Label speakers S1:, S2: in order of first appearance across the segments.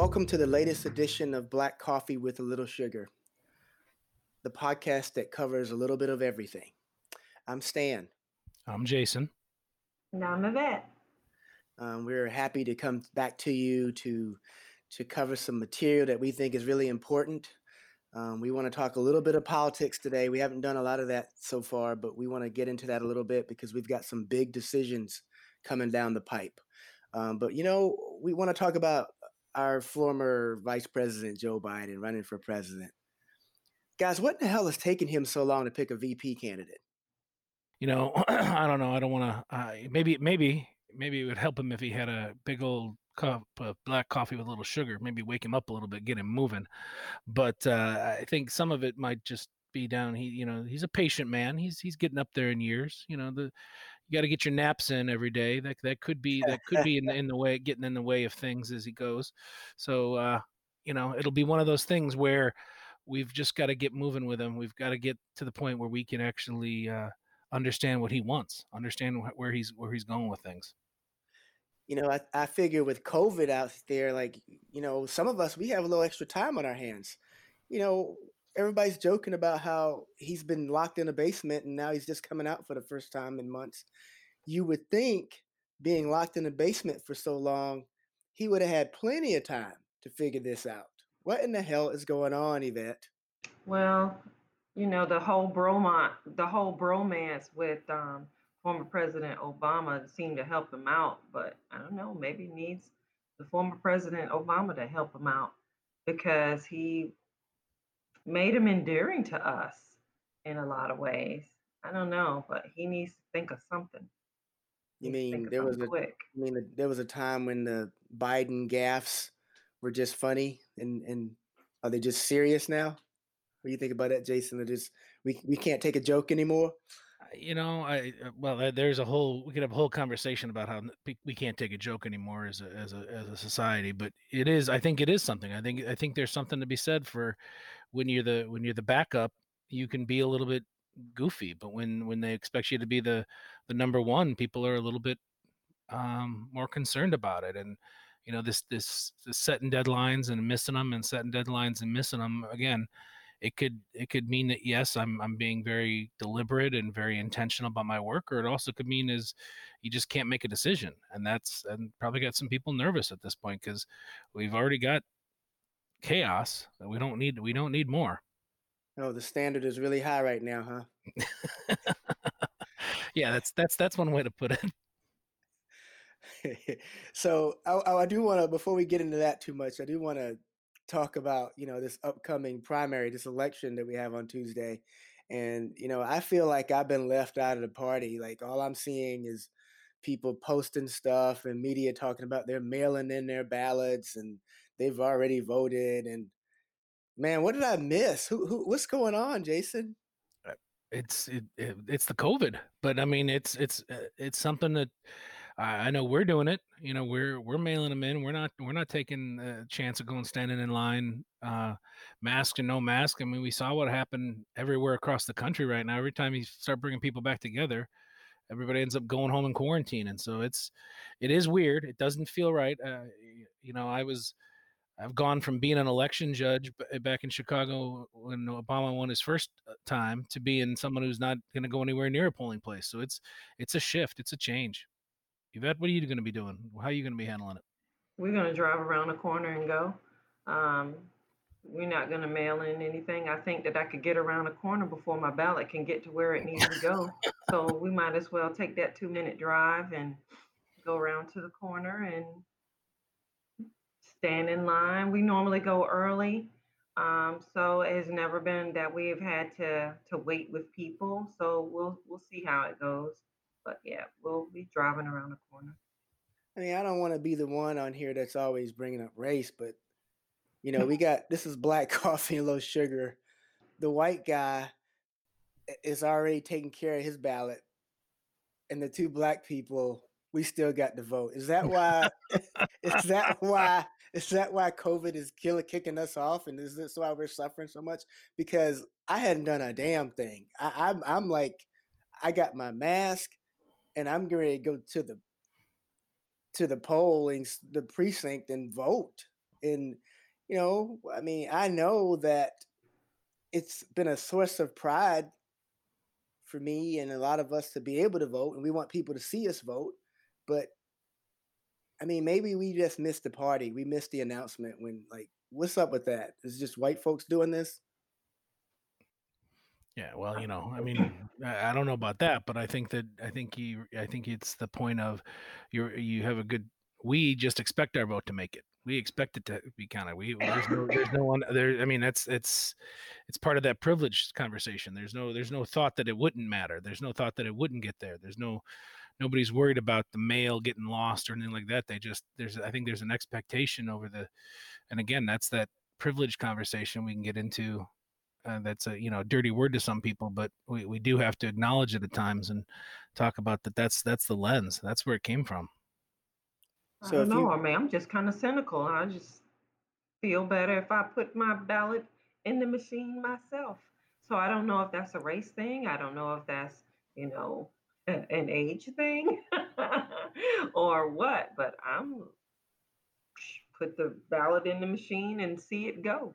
S1: Welcome to the latest edition of Black Coffee with a Little Sugar, the podcast that covers a little bit of everything. I'm Stan.
S2: I'm Jason.
S3: And I'm Yvette.
S1: Um, we're happy to come back to you to to cover some material that we think is really important. Um, we want to talk a little bit of politics today. We haven't done a lot of that so far, but we want to get into that a little bit because we've got some big decisions coming down the pipe. Um, but you know, we want to talk about our former Vice President Joe Biden running for president. Guys, what the hell is taking him so long to pick a VP candidate?
S2: You know, I don't know. I don't want to. Uh, maybe, maybe, maybe it would help him if he had a big old cup of black coffee with a little sugar. Maybe wake him up a little bit, get him moving. But uh, I think some of it might just be down. He, you know, he's a patient man. He's he's getting up there in years. You know, the you got to get your naps in every day. That that could be that could be in in the way, getting in the way of things as he goes. So, uh, you know, it'll be one of those things where we've just got to get moving with him. We've got to get to the point where we can actually uh, understand what he wants, understand where he's where he's going with things
S1: you know, I, I figure with COVID out there, like, you know, some of us, we have a little extra time on our hands. You know, everybody's joking about how he's been locked in a basement and now he's just coming out for the first time in months. You would think being locked in a basement for so long, he would have had plenty of time to figure this out. What in the hell is going on, Yvette?
S3: Well, you know, the whole bromance, the whole bromance with um, former President Obama seemed to help him out, but I don't know, maybe needs the former President Obama to help him out because he made him endearing to us in a lot of ways. I don't know, but he needs to think of something.
S1: You mean there was a quick. I mean there was a time when the Biden gaffes were just funny, and and are they just serious now? What do you think about that, Jason? That just we we can't take a joke anymore
S2: you know, I uh, well, there's a whole we could have a whole conversation about how we can't take a joke anymore as a as a as a society. But it is, I think, it is something. I think I think there's something to be said for when you're the when you're the backup, you can be a little bit goofy, but when when they expect you to be the the number one, people are a little bit um, more concerned about it. And you know, this this, this setting deadlines and missing them, and setting deadlines and missing them again it could it could mean that yes i'm i'm being very deliberate and very intentional about my work or it also could mean is you just can't make a decision and that's and probably got some people nervous at this point because we've already got chaos we don't need we don't need more.
S1: Oh the standard is really high right now
S2: huh? Yeah that's that's that's one way to put it.
S1: So I, oh, I do want to before we get into that too much i do want to talk about you know this upcoming primary, this election that we have on Tuesday, and you know I feel like I've been left out of the party. Like all I'm seeing is people posting stuff and media talking about they're mailing in their ballots and they've already voted. And man, what did I miss? Who, who what's going on, Jason?
S2: Uh, it's it, it, it's the COVID, but I mean it's it's uh, it's something that I, I know we're doing it. You know, we're we're mailing them in. We're not we're not taking a chance of going standing in line, uh, mask and no mask. I mean, we saw what happened everywhere across the country right now. Every time you start bringing people back together, everybody ends up going home in quarantine, and so it's it is weird. It doesn't feel right. Uh, you know, I was. I've gone from being an election judge back in Chicago when Obama won his first uh, time to being someone who's not going to go anywhere near a polling place. So it's it's a shift, it's a change. Yvette, what are you going to be doing? How are you going to be handling it?
S3: We're going to drive around the corner and go. Um, we're not going to mail in anything. I think that I could get around the corner before my ballot can get to where it needs to go. so we might as well take that two minute drive and go around to the corner and stand in line. We normally go early. Um, so it has never been that we've had to to wait with people. So we'll we'll see how it goes. But yeah, we'll be driving around the corner.
S1: I mean, I don't want to be the one on here that's always bringing up race, but you know, we got this is black coffee and low sugar. The white guy is already taking care of his ballot, and the two black people we still got to vote. Is that why? is that why? Is that why COVID is killing, kicking us off, and is this why we're suffering so much? Because I hadn't done a damn thing. I, I'm, I'm like, I got my mask and I'm going to go to the to the polling, the precinct, and vote. And you know, I mean, I know that it's been a source of pride for me and a lot of us to be able to vote, and we want people to see us vote. But I mean, maybe we just missed the party. We missed the announcement when, like, what's up with that? Is it just white folks doing this?
S2: Yeah, well, you know, I mean, uh, I don't know about that, but I think that I think you, I think it's the point of you you have a good. We just expect our vote to make it. We expect it to be counted. We there's no there's no one there. I mean, that's it's it's part of that privileged conversation. There's no there's no thought that it wouldn't matter. There's no thought that it wouldn't get there. There's no nobody's worried about the mail getting lost or anything like that. They just there's I think there's an expectation over the, and again that's that privileged conversation we can get into uh, that's a you know dirty word to some people, but we, we do have to acknowledge it at times and talk about that. That's that's the lens. That's where it came from.
S3: I don't know. I mean, I'm just kind of cynical. I just feel better if I put my ballot in the machine myself. So I don't know if that's a race thing. I don't know if that's you know an age thing or what. But I'm put the ballot in the machine and see it go.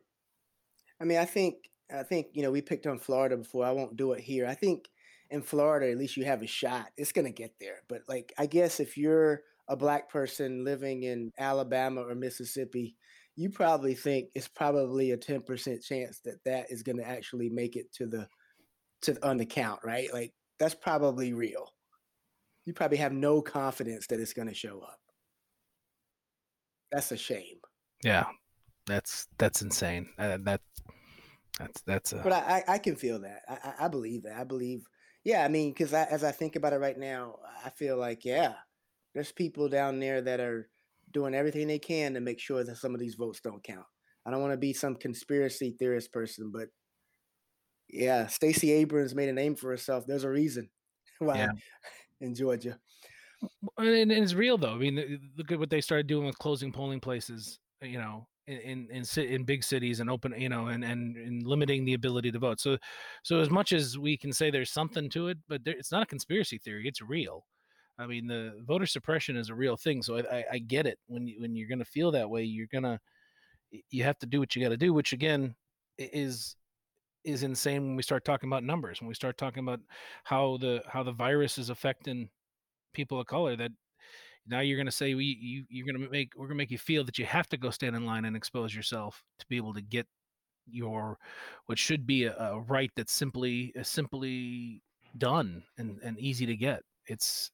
S1: I mean, I think I think you know we picked on Florida before. I won't do it here. I think in Florida, at least you have a shot. It's gonna get there. But like, I guess if you're a black person living in Alabama or Mississippi, you probably think it's probably a ten percent chance that that is gonna actually make it to the to on the count, right? Like that's probably real. You probably have no confidence that it's gonna show up. That's a shame.
S2: Yeah, that's that's insane. Uh, that that's that's a.
S1: But I I, can feel that. I I believe that. I believe. Yeah, I mean, because as I think about it right now, I feel like yeah, there's people down there that are doing everything they can to make sure that some of these votes don't count. I don't want to be some conspiracy theorist person, but yeah, Stacey Abrams made a name for herself. There's a reason why yeah. in Georgia.
S2: And it's real though. I mean, look at what they started doing with closing polling places. Eh, you know, in in in big cities and open you know and and, and limiting the ability to vote so so as much as we can say there's something to it but there, it's not a conspiracy theory it's real i mean the voter suppression is a real thing so i i, I get it when you when you're going to feel that way you're going to you have to do what you got to do which again is is insane when we start talking about numbers when we start talking about how the how the virus is affecting people of color that now you're going to say we you you're going to make we're going to make you feel that you have to go stand in line and expose yourself to be able to get your what should be a, a right that's simply uh, simply done and and easy to get. It's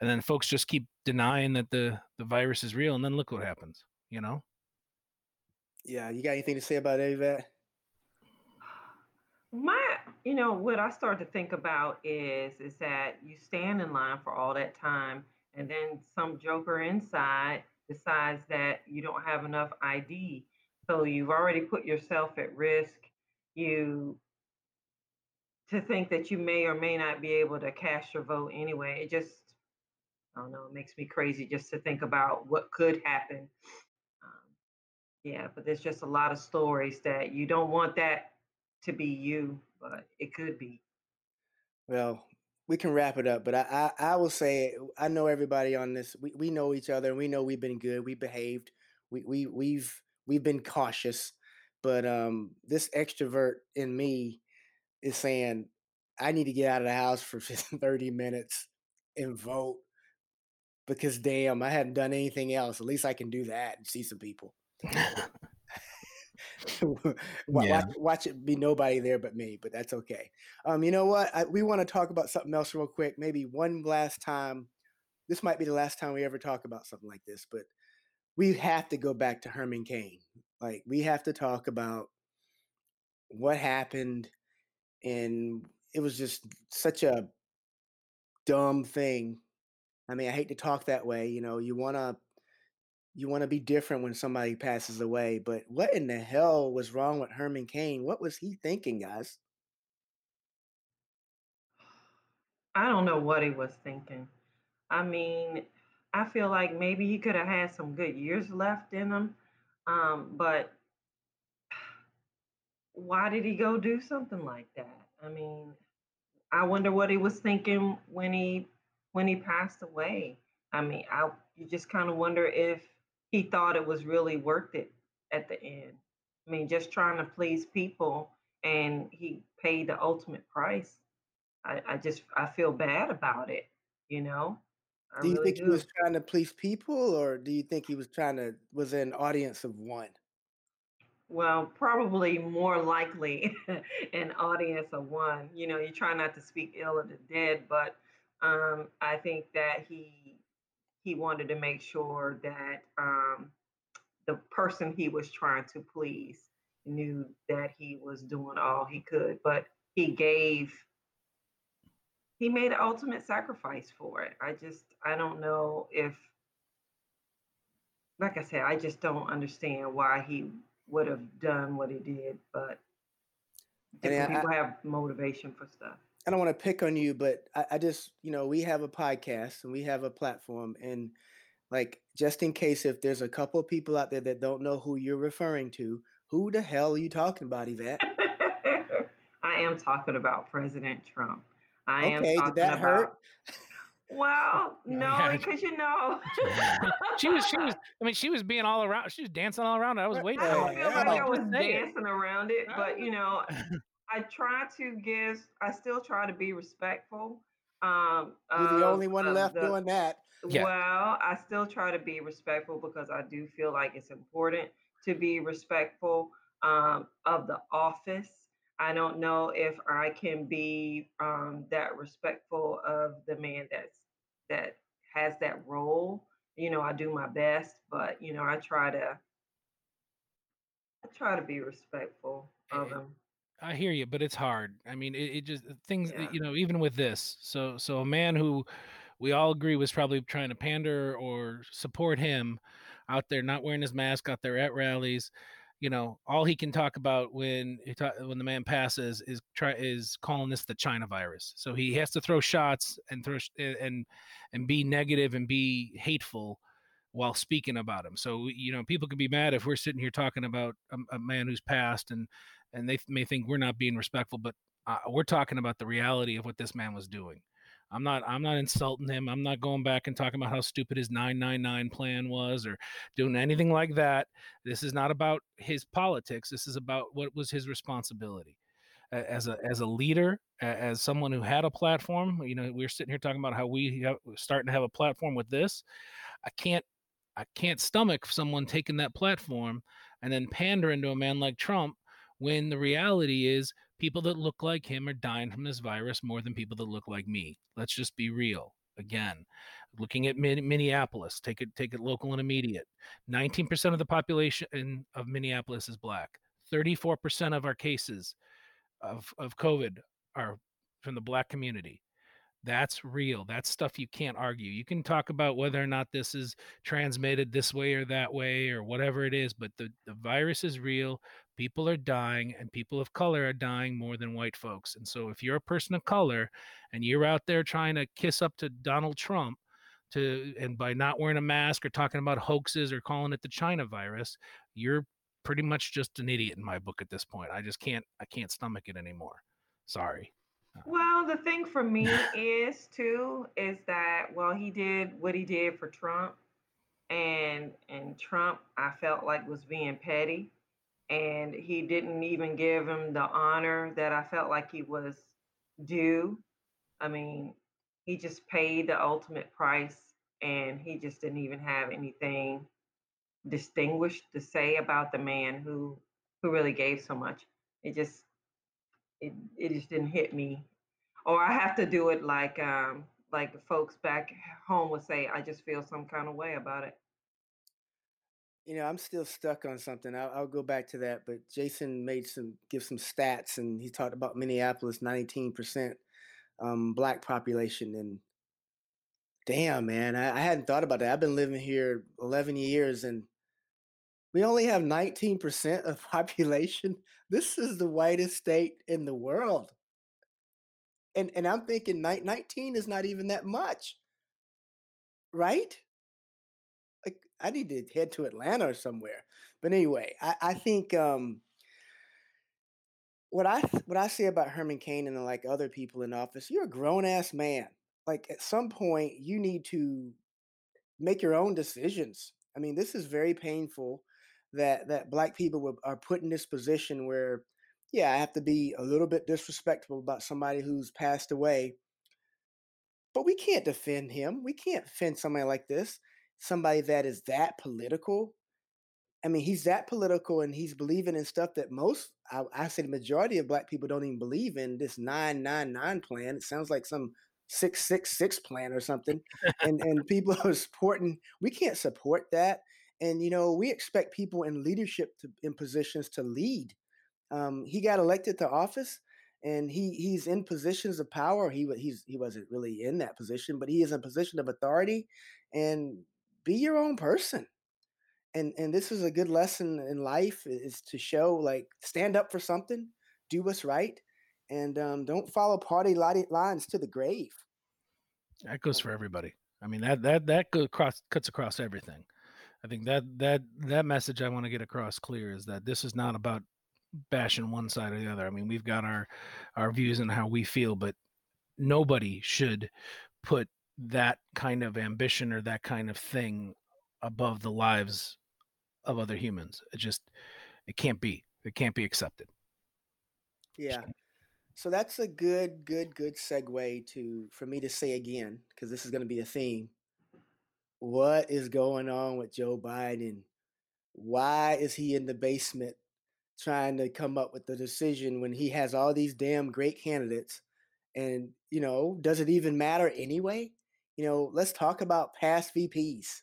S2: and then folks just keep denying that the the virus is real and then look what happens you know?
S1: Yeah you got anything to say about any of that
S3: my you know what i start to think about is is that you stand in line for all that time and then some joker inside decides that you don't have enough ID. So you've already put yourself at risk. You to think that you may or may not be able to cast your vote anyway. It just I don't know, it makes me crazy just to think about what could happen. Um, yeah, but there's just a lot of stories that you don't want that to be you, but it could be.
S1: Well, we can wrap it up, but I, I, I will say I know everybody on this. We, we know each other and we know we've been good. We behaved. We we we've we've been cautious, but um, this extrovert in me is saying I need to get out of the house for 30 minutes and vote because damn, I hadn't done anything else. At least I can do that and see some people. watch, yeah. watch, it be nobody there but me, but that's okay. Um, you know what? I, we want to talk about something else real quick. Maybe one last time. This might be the last time we ever talk about something like this, but we have to go back to Herman Cain. Like we have to talk about what happened, and it was just such a dumb thing. I mean, I hate to talk that way. You know, you want to you want to be different when somebody passes away. But what in the hell was wrong with Herman Cain? What was he thinking, guys?
S3: I don't know what he was thinking. I mean, I feel like maybe he could have had some good years left in him. Um, but why did he go do something like that? I mean, I wonder what he was thinking when he when he passed away. I mean, I you just kind of wonder if he thought it was really worth it at the end. I mean, just trying to please people, and he paid the ultimate price. I, I just I feel bad about it, you know. I
S1: Do you
S3: really
S1: think he was trying to please people, or do you think he was trying to was an audience of one?
S3: Well, probably more likely an audience of one. You know, you try not to speak ill of the dead, but um, I think that he he wanted to make sure that um, the person he was trying to please knew that he was doing all he could, but he gave he made an ultimate sacrifice for it. I just I don't know if like I said, I just don't understand why he would have done what he did, but different
S1: I
S3: people have motivation for stuff.
S1: I don't want to pick on you, but I, I just you know we have a podcast and we have a platform, and like just in case if there's a couple of people out there that don't know who you're referring to, who the hell are you talking about, Yvette?
S3: I am talking about President Trump. I am
S1: Okay, did
S3: talking
S1: that hurt?
S3: well, no, because you know,
S2: she was she was I mean she was being all around she was dancing all around. I was waiting
S3: I don't feel like
S2: like,
S3: I was
S2: just say it.
S3: dancing around it, but you know, I try to give. I still try to be respectful um,
S1: You're the
S3: of
S1: only one left
S3: the.
S1: doing that.
S2: Yeah.
S3: Well, I still try to be respectful because I do feel like it's important to be respectful um, of the office. I don't know if I can be um, that respectful of the man that's that has that role. You know, I do my best, but you know, I try to I try to be respectful of
S2: Eh,
S3: him.
S2: I hear you, but it's hard. I mean, it, it just uh, things, uh,
S3: Yeah.
S2: you know, even with this. So, so a man who we all agree was probably trying to pander or support him out there, not wearing his mask, out there at rallies. You know, all he can talk about when he ta- when the man passes is try is calling this the China virus. So he has to throw shots and throw sh- and and be negative and be hateful while speaking about him. So you know, people could be mad if we're sitting here talking about a, a man who's passed and and they may think we're not being respectful, but uh, we're talking about the reality of what this man was doing. I'm not. I'm not insulting him. I'm not going back and talking about how stupid his 999 plan was or doing anything like that. This is not about his politics. This is about what was his responsibility as a as a leader, as someone who had a platform. You know, we're sitting here talking about how we have, we're starting to have a platform with this. I can't. I can't stomach someone taking that platform and then pandering to a man like Trump when the reality is people that look like him are dying from this virus more than people that look like me. Let's just be real. Again, looking at Min- Minneapolis, take it take it local and immediate. 19% of the population of Minneapolis is black. 34% of our cases of of COVID are from the black community. That's real. That's stuff you can't argue. You can talk about whether or not this is transmitted this way or that way or whatever it is, but the, the virus is real. People are dying, and people of color are dying more than white folks. And so, if you're a person of color and you're out there trying to kiss up to Donald Trump, to and by not wearing a mask or talking about hoaxes or calling it the China virus, you're pretty much just an idiot in my book at this point. I just can't I can't stomach it anymore. Sorry. Uh.
S3: Well, the thing for me is too is that well he did what he did for Trump and and Trump I felt like was being petty and he didn't even give him the honor that I felt like he was due. I mean, he just paid the ultimate price and he just didn't even have anything distinguished to say about the man who who really gave so much. It just it, it just didn't hit me or I have to do it like um like folks back home would say, I just feel some kind of way about it.
S1: You know, I'm still stuck on something. I'll, I'll go back to that. But Jason made some give some stats, and he talked about Minneapolis, 19% um, black population, and damn, man, I, I hadn't thought about that. I've been living here 11 years, and we only have 19% of population. This is the whitest state in the world, and and I'm thinking 19 is not even that much, right? I need to head to Atlanta or somewhere. But anyway, I, I think um, what I what I say about Herman Cain and like other people in office, you're a grown ass man. Like at some point, you need to make your own decisions. I mean, this is very painful that that black people are put in this position where, yeah, I have to be a little bit disrespectful about somebody who's passed away, but we can't defend him. We can't defend somebody like this, somebody that is that political. I mean, he's that political and he's believing in stuff that most, I, I say the majority of black people don't even believe in this 999 plan. It sounds like some 666 plan or something. and, and people are supporting, we can't support that. And, you know, we expect people in leadership to, in positions to lead. Um, he got elected to office and he he's in positions of power. He he's he wasn't really in that position, but he is in a position of authority. And be your own person. And and this is a good lesson in life is to show like stand up for something do what's right and um, don't follow party lines to the grave.
S2: That goes for everybody. I mean that that that goes across cuts across everything. I think that that that message i want to get across clear is that this is not about bashing one side or the other. I mean we've got our our views and how we feel but nobody should put that kind of ambition or that kind of thing above the lives of other humans. It just it can't be. It can't be accepted.
S1: Yeah. So that's a good, good, good segue to for me to say again, because this is going to be a theme. What is going on with Joe Biden? Why is he in the basement trying to come up with the decision when he has all these damn great candidates? And, you know, does it even matter anyway? You know, let's talk about past VPs.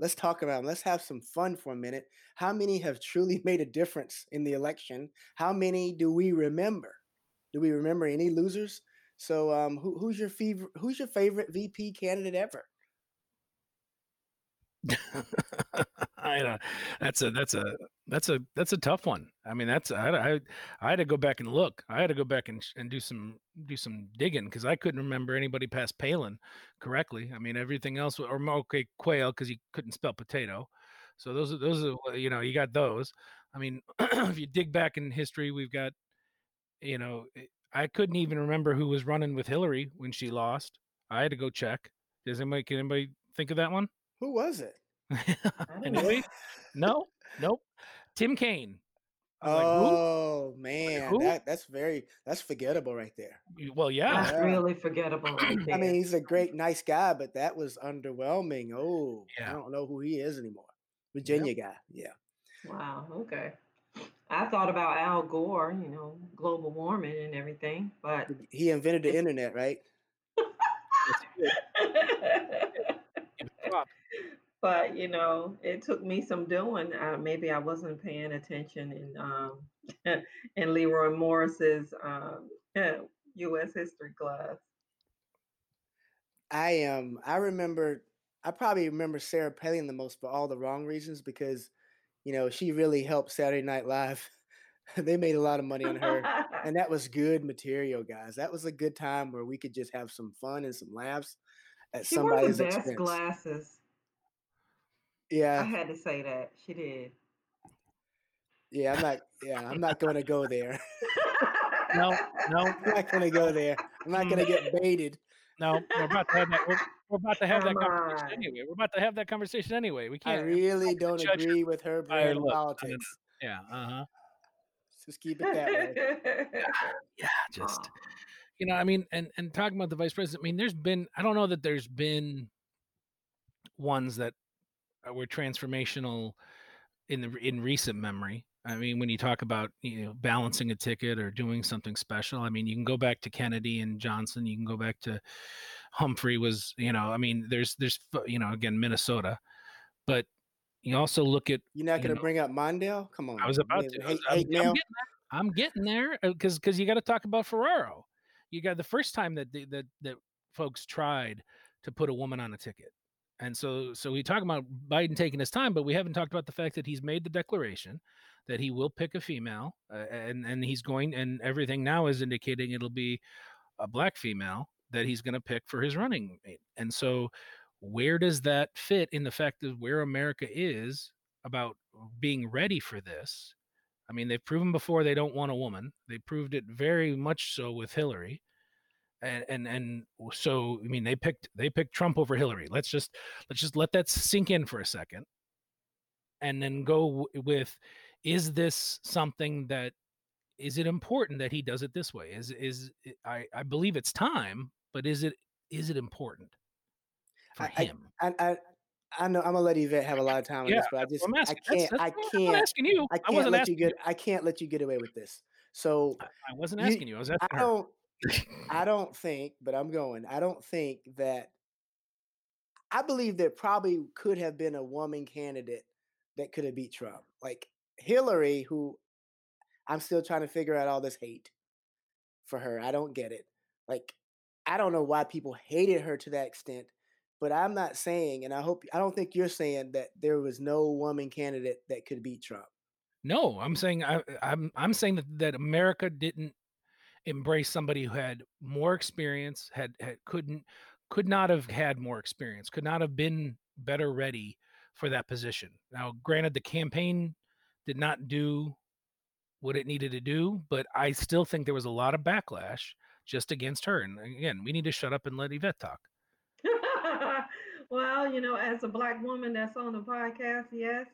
S1: Let's talk about them. Let's have some fun for a minute. How many have truly made a difference in the election? How many do we remember? Do we remember any losers? So, um, who, who's your favorite? Who's your favorite VP candidate ever?
S2: I know that's a that's a that's a that's a tough one. I mean, that's I I, I had to go back and look. I had to go back and and do some do some digging because I couldn't remember anybody past Palin correctly. I mean, everything else or okay Quayle because he couldn't spell potato. So those are those are you know you got those. I mean, if you dig back in history, we've got you know eh, I couldn't even remember who was running with Hillary when she lost. I had to go check. Does anybody can anybody think of that one?
S1: Who was it?
S2: no, nope. Tim Kaine.
S1: Oh like, man, that, that's very that's forgettable right there.
S2: Well, yeah,
S3: that's really forgettable. Right
S1: I mean, he's a great, nice guy, but that was underwhelming. Oh, yeah. I don't know who he is anymore. Virginia yep. guy, yeah.
S3: Wow. Okay. I thought about Al Gore, you know, global warming and everything, but
S1: he invented the internet, right?
S3: but you know, it took me some doing. Uh, maybe I wasn't paying attention in um, in Leroy Morris's um, U.S. history class.
S1: I am. Um, I remember. I probably remember Sarah Palin the most for all the wrong reasons because, you know, she really helped Saturday Night Live. they made a lot of money on her, and that was good material, guys. That was a good time where we could just have some fun and some laughs at
S3: she
S1: somebody's
S3: wore the best
S1: expense.
S3: glasses.
S1: Yeah.
S3: I had to say that. She did.
S1: Yeah, I'm not yeah, I'm not gonna go there.
S2: no, no.
S1: I'm not gonna go there. I'm not gonna get baited.
S2: No, we're about to have that. We're, we're about to have Come that conversation on. anyway. We're about to have that conversation anyway. We can't.
S1: I really don't agree with her brand of politics.
S2: Yeah. Uh huh.
S1: Just keep it that way.
S2: yeah, just you know, I mean, and and talking about the vice president. I mean, there's been. I don't know that there's been ones that Uh, were transformational in the in recent memory. I mean, when you talk about you know balancing a ticket or doing something special, I mean, you can go back to Kennedy and Johnson. You can go back to Humphrey was, you know, I mean, there's there's you know again Minnesota, but you also look at.
S1: You're not going to bring up Mondale? Come on.
S2: I was about to. I was, getting there. I'm getting there uh, because because you got to talk about Ferraro. You got the first time that the, that that folks tried to put a woman on a ticket and so, so we talk about Biden taking his time, but we haven't talked about the fact that he's made the declaration that he will pick a female, uh, and and he's going, and everything now is indicating it'll be a black female that he's going to pick for his running mate. And so, where does that fit in the fact of where America is about being ready for this? I mean, they've proven before they don't want a woman. They proved it very much so with Hillary and and and so I mean they picked they picked Trump over Hillary. Let's just let's just let that sink in for a second. and then go with is this something that is it important that he does it this way is is i i believe it's time but is it is it important for
S1: I,
S2: him
S1: I, I, I know I'm gonna let Yvette have a lot of time on
S2: yeah
S1: this, but I just I
S2: asking. That's,
S1: can't
S2: that's
S1: I
S2: why I'm
S1: can't
S2: asking you.
S1: I
S2: I
S1: can't
S2: wasn't
S1: let you
S2: asking you.
S1: get I can't let you get away with this. So
S2: I, I wasn't asking you. I was asking I
S1: her. I don't think, but I'm going. I don't think that I believe there probably could have been a woman candidate that could have beat Trump. Like Hillary, who I'm still trying to figure out all this hate for her. I don't get it. Like I don't know why people hated her to that extent, but I'm not saying, and I hope I don't think you're saying that there was no woman candidate that could beat Trump.
S2: No, I'm saying I, I'm I'm saying that, that America didn't embrace somebody who had more experience, had, had couldn't could not have had more experience, could not have been better ready for that position. Now, granted, the campaign did not do what it needed to do, but I still think there was a lot of backlash just against her. And again, we need to shut up and let Yvette talk.
S3: well, you know, as a black woman that's on the podcast, yes,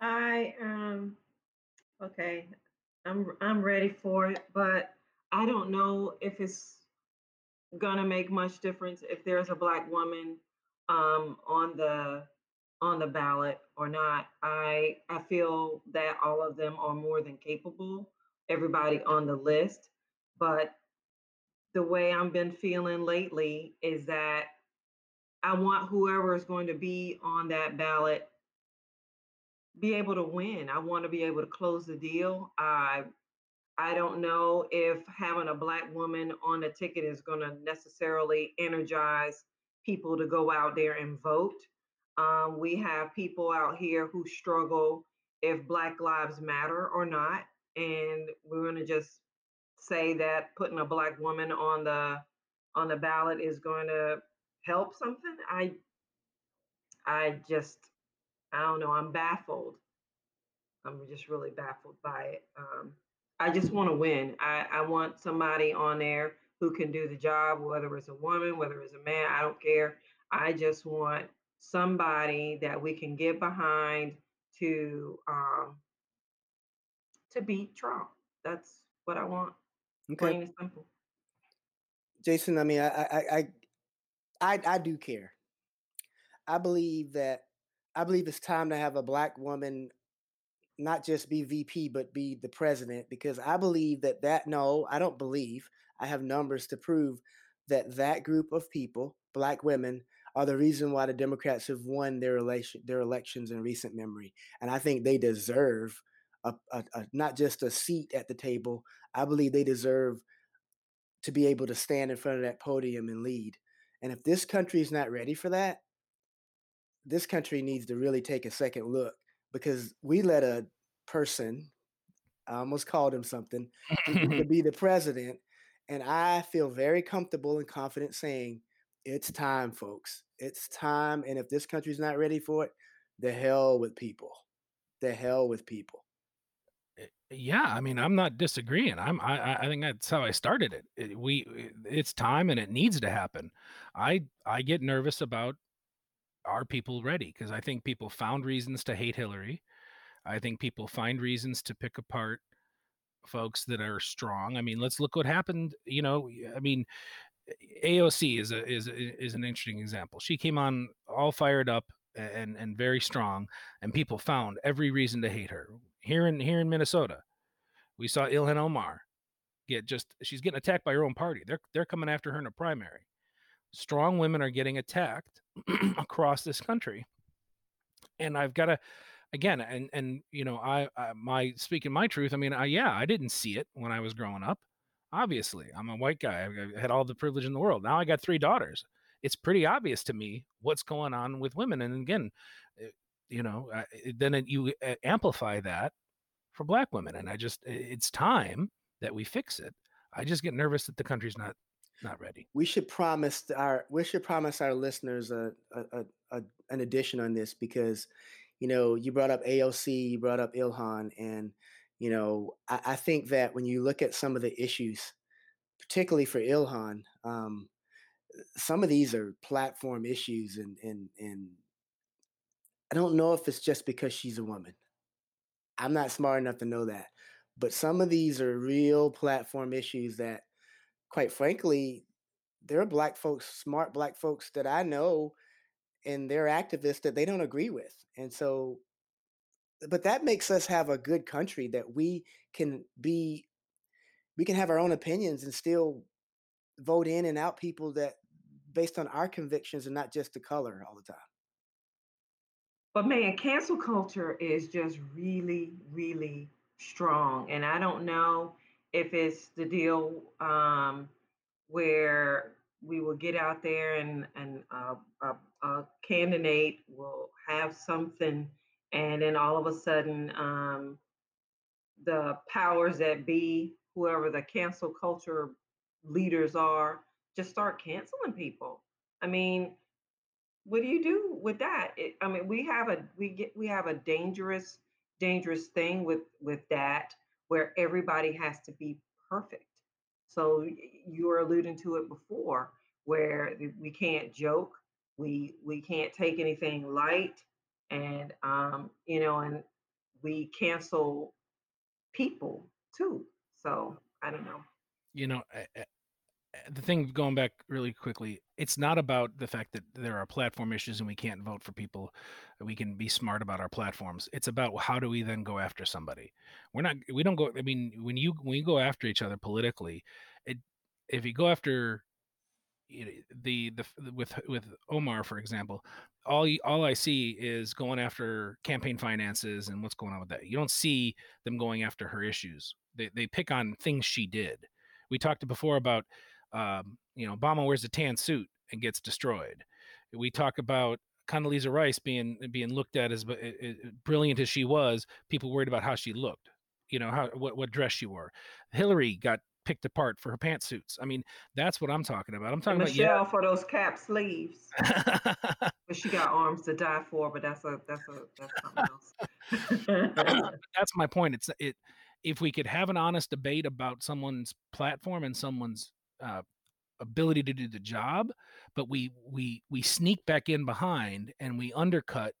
S3: I um okay, I'm I'm ready for it, but I don't know if it's gonna make much difference if there's a black woman um on the on the ballot or not. I I feel that all of them are more than capable, everybody on the list, but the way I've been feeling lately is that I want whoever is going to be on that ballot be able to win. I want to be able to close the deal. I I don't know if having a black woman on the ticket is going to necessarily energize people to go out there and vote. Um, we have people out here who struggle if Black Lives Matter or not, and we're going to just say that putting a black woman on the on the ballot is going to help something. I I just I don't know. I'm baffled. I'm just really baffled by it. Um, I just want to win. I, I want somebody on there who can do the job, whether it's a woman, whether it's a man, I don't care. I just want somebody that we can get behind to um, to beat Trump. That's what I want.
S1: Okay,
S3: Plain and simple.
S1: Jason. I mean, I I I I, I do care. I believe that I believe it's time to have a black woman not just be VP, but be the president because I believe that that no, I don't believe. I have numbers to prove that that group of people, black women, are the reason why the Democrats have won their election, their elections in recent memory, and I think they deserve a, a, a not just a seat at the table. I believe they deserve to be able to stand in front of that podium and lead. And if this country is not ready for that, this country needs to really take a second look because we let a person, I almost called him something, to be the president. And I feel very comfortable and confident saying, it's time, folks. It's time. And if this country's not ready for it, the hell with people. The hell with people.
S2: Eh, yeah, I mean, I'm not disagreeing. I'm I I- think that's how I started it. it. We eh, it's time and it needs to happen. I I get nervous about are people ready because I think people found reasons to hate Hillary. I think people find reasons to pick apart folks that are strong. I mean, let's look what happened. You know, I mean, AOC is a is is an interesting example. She came on all fired up and and very strong, and people found every reason to hate her. Here in here in Minnesota, we saw Ilhan Omar get just she's getting attacked by her own party. They're they're coming after her in a primary. Strong women are getting attacked across this country, and I've got to again and and you know I, I my speaking my truth. I mean, I yeah I didn't see it when I was growing up. Obviously, I'm a white guy. I had all the privilege in the world. Now I got three daughters. It's pretty obvious to me what's going on with women. And again, eh, you know, uh, then it, you uh, amplify that for black women, and I just it's time that we fix it. I just get nervous that the country's not not ready.
S1: We should promise our we should promise our listeners a, a, a, a an addition on this because you know you brought up AOC, you brought up Ilhan, and you know I, I think that when you look at some of the issues, particularly for Ilhan, um, some of these are platform issues and and and I don't know if it's just because she's a woman. I'm not smart enough to know that. But some of these are real platform issues that, quite frankly, there are black folks, smart black folks that I know, and they're activists that they don't agree with. And so, but that makes us have a good country that we can be, we can have our own opinions and still vote in and out people that based on our convictions and not just the color all the time.
S3: But man, cancel culture is just really, really strong. And I don't know if it's the deal um, where we will get out there and, and uh, a, a, candidate will have something, and then all of a sudden, um, the powers that be, whoever the cancel culture leaders are, just start canceling people. I mean, what do you do with that? It, I mean, we have a we get we have a dangerous dangerous thing with with that where everybody has to be perfect. So you were alluding to it before, where we can't joke, we we can't take anything light, and um, you know, and we cancel people too. So I don't know.
S2: You know, the thing going back really quickly, it's not about the fact that there are platform issues and we can't vote for people. We can be smart about our platforms. It's about how do we then go after somebody. We're not. We don't go. I mean, when you when you go after each other politically, it if you go after the the with with Omar for example, all all I see is going after campaign finances and what's going on with that. You don't see them going after her issues. They they pick on things she did. We talked before about um, you know, Obama wears a tan suit and gets destroyed. We talk about Condoleezza Rice being being looked at as eh, eh, eh, brilliant as she was. People worried about how she looked. You know, how what what dress she wore. Hillary got picked apart for her pantsuits. I mean, that's what I'm talking about. I'm talking
S3: and Michelle
S2: about
S3: yeah. for those cap sleeves. but she got arms to die for. But that's a that's a that's
S2: something else. that's my point. It's it. If we could have an honest debate about someone's platform and someone's uh, ability to do the job, but we we we sneak back in behind and we undercut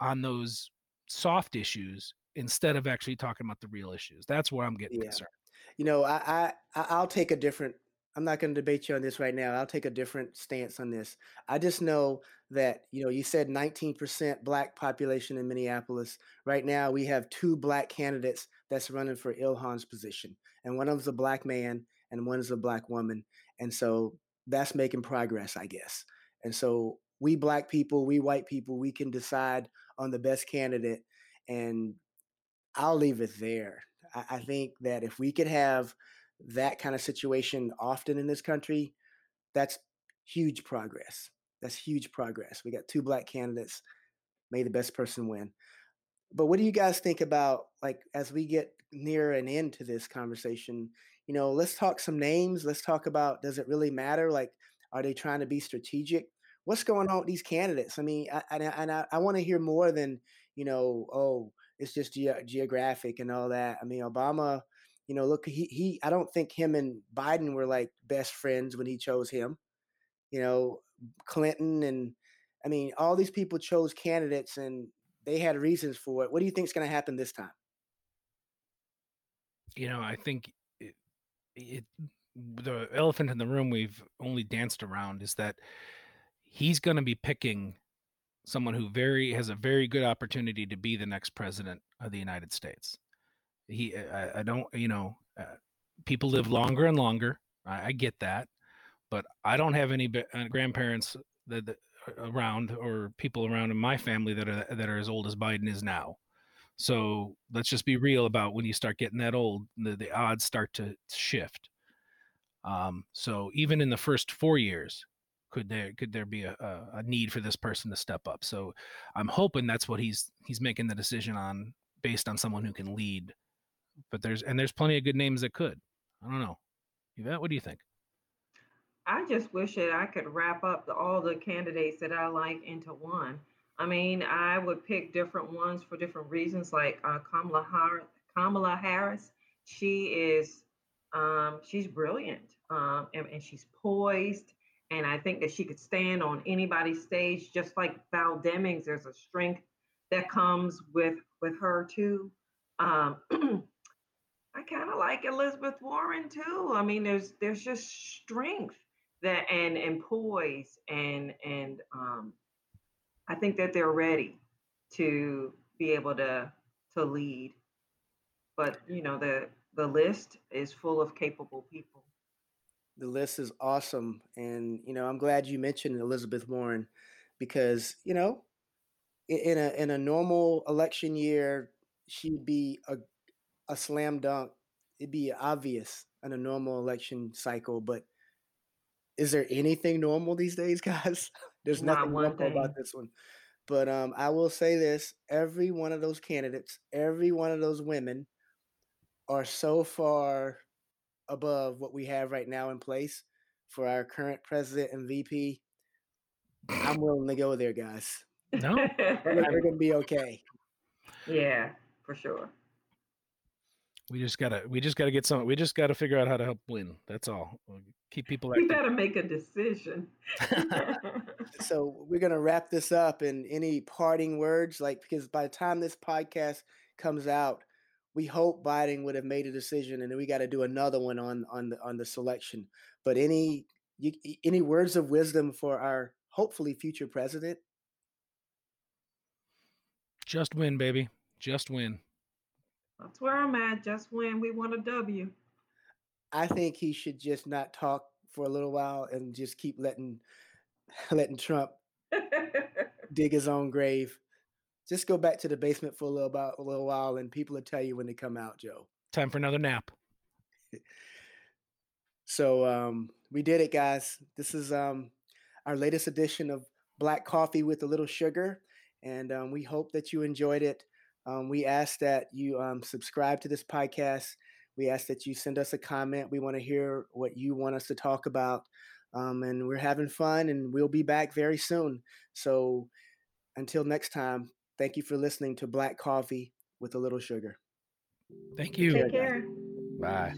S2: on those soft issues instead of actually talking about the real issues. That's where I'm getting yeah. concerned.
S1: You know, I, I I'll take a different. I'm not going to debate you on this right now. I'll take a different stance on this. I just know that you know you said 19% black population in Minneapolis. Right now, we have two black candidates that's running for Ilhan's position, and one of them's a black man, and one is a black woman. And so that's making progress, I guess. And so we black people, we white people, we can decide on the best candidate. And I'll leave it there. I, I think that if we could have that kind of situation often in this country, that's huge progress. That's huge progress. We got two black candidates. May the best person win. But what do you guys think about like as we get near an end to this conversation? You know, let's talk some names. Let's talk about does it really matter? Like, are they trying to be strategic? What's going on with these candidates? I mean, I, I, and I, I want to hear more than you know. Oh, it's just ge- geographic and all that. I mean, Obama. You know, look, he he. I don't think him and Biden were like best friends when he chose him. You know, Clinton and I mean, all these people chose candidates and they had reasons for it. What do you think is going to happen this time?
S2: You know, I think it the elephant in the room we've only danced around is that he's going to be picking someone who very has a very good opportunity to be the next president of the United States. He, I, I don't, you know, uh, people live longer and longer. I, I, get that, but I don't have any uh, grandparents that, that, uh, around or people around in my family that are that are as old as Biden is now. So let's just be real about when you start getting that old, the, the odds start to shift. Um, so even in the first four years, could there could there be a, a, need for this person to step up? So I'm hoping that's what he's he's making the decision on based on someone who can lead. But there's and there's plenty of good names that could. I don't know. Yvette, what do you think?
S3: I just wish that I could wrap up the, all the candidates that I like into one. I mean, I would pick different ones for different reasons. Like uh, Kamala Harris, Kamala Harris, she is, um, she's brilliant, um, and, and, she's poised, and I think that she could stand on anybody's stage, just like Val Demings. There's a strength that comes with with her too. Um, I kind of like Elizabeth Warren too. I mean, there's there's just strength that and and poise and and um, I think that they're ready to be able to to lead. But you know the the list is full of capable people.
S1: The list is awesome, and you know I'm glad you mentioned Elizabeth Warren because you know in a in a normal election year she'd be a a slam dunk. It'd be obvious in a normal election cycle, but is there anything normal these days, guys? There's
S3: Not
S1: nothing
S3: one
S1: normal about this one. But um, I will say this: every one of those candidates, every one of those women, are so far above what we have right now in place for our current president and VP. I'm willing to go there, guys.
S2: No,
S1: We're, we're gonna be okay.
S3: yeah, for sure.
S2: We just gotta we just gotta get some. We just gotta figure out how to help win. That's all. We'll Keep people
S3: We
S2: active.
S3: better make a decision.
S1: So we're gonna wrap this up. And any parting words, like because by the time this podcast comes out, we hope Biden would have made a decision, and then we got to do another one on on the on the selection. But any you, any words of wisdom for our hopefully future president?
S2: Just win, baby. Just win.
S3: That's where I'm at. Just when we want a W.
S1: I think he should just not talk for a little while and just keep letting letting Trump dig his own grave. Just go back to the basement for a little about a little while, and people will tell you when they come out, Joe.
S2: Time for another nap.
S1: So um, we did it, guys. This is um, our latest edition of Black Coffee with a Little Sugar, and um, we hope that you enjoyed it. Um, we ask that you um, subscribe to this podcast. We ask that you send us a comment. We want to hear what you want us to talk about, um, and we're having fun. And we'll be back very soon. So until next time, thank you for listening to Black Coffee with a Little Sugar.
S2: Thank you.
S3: Take care.
S2: Bye.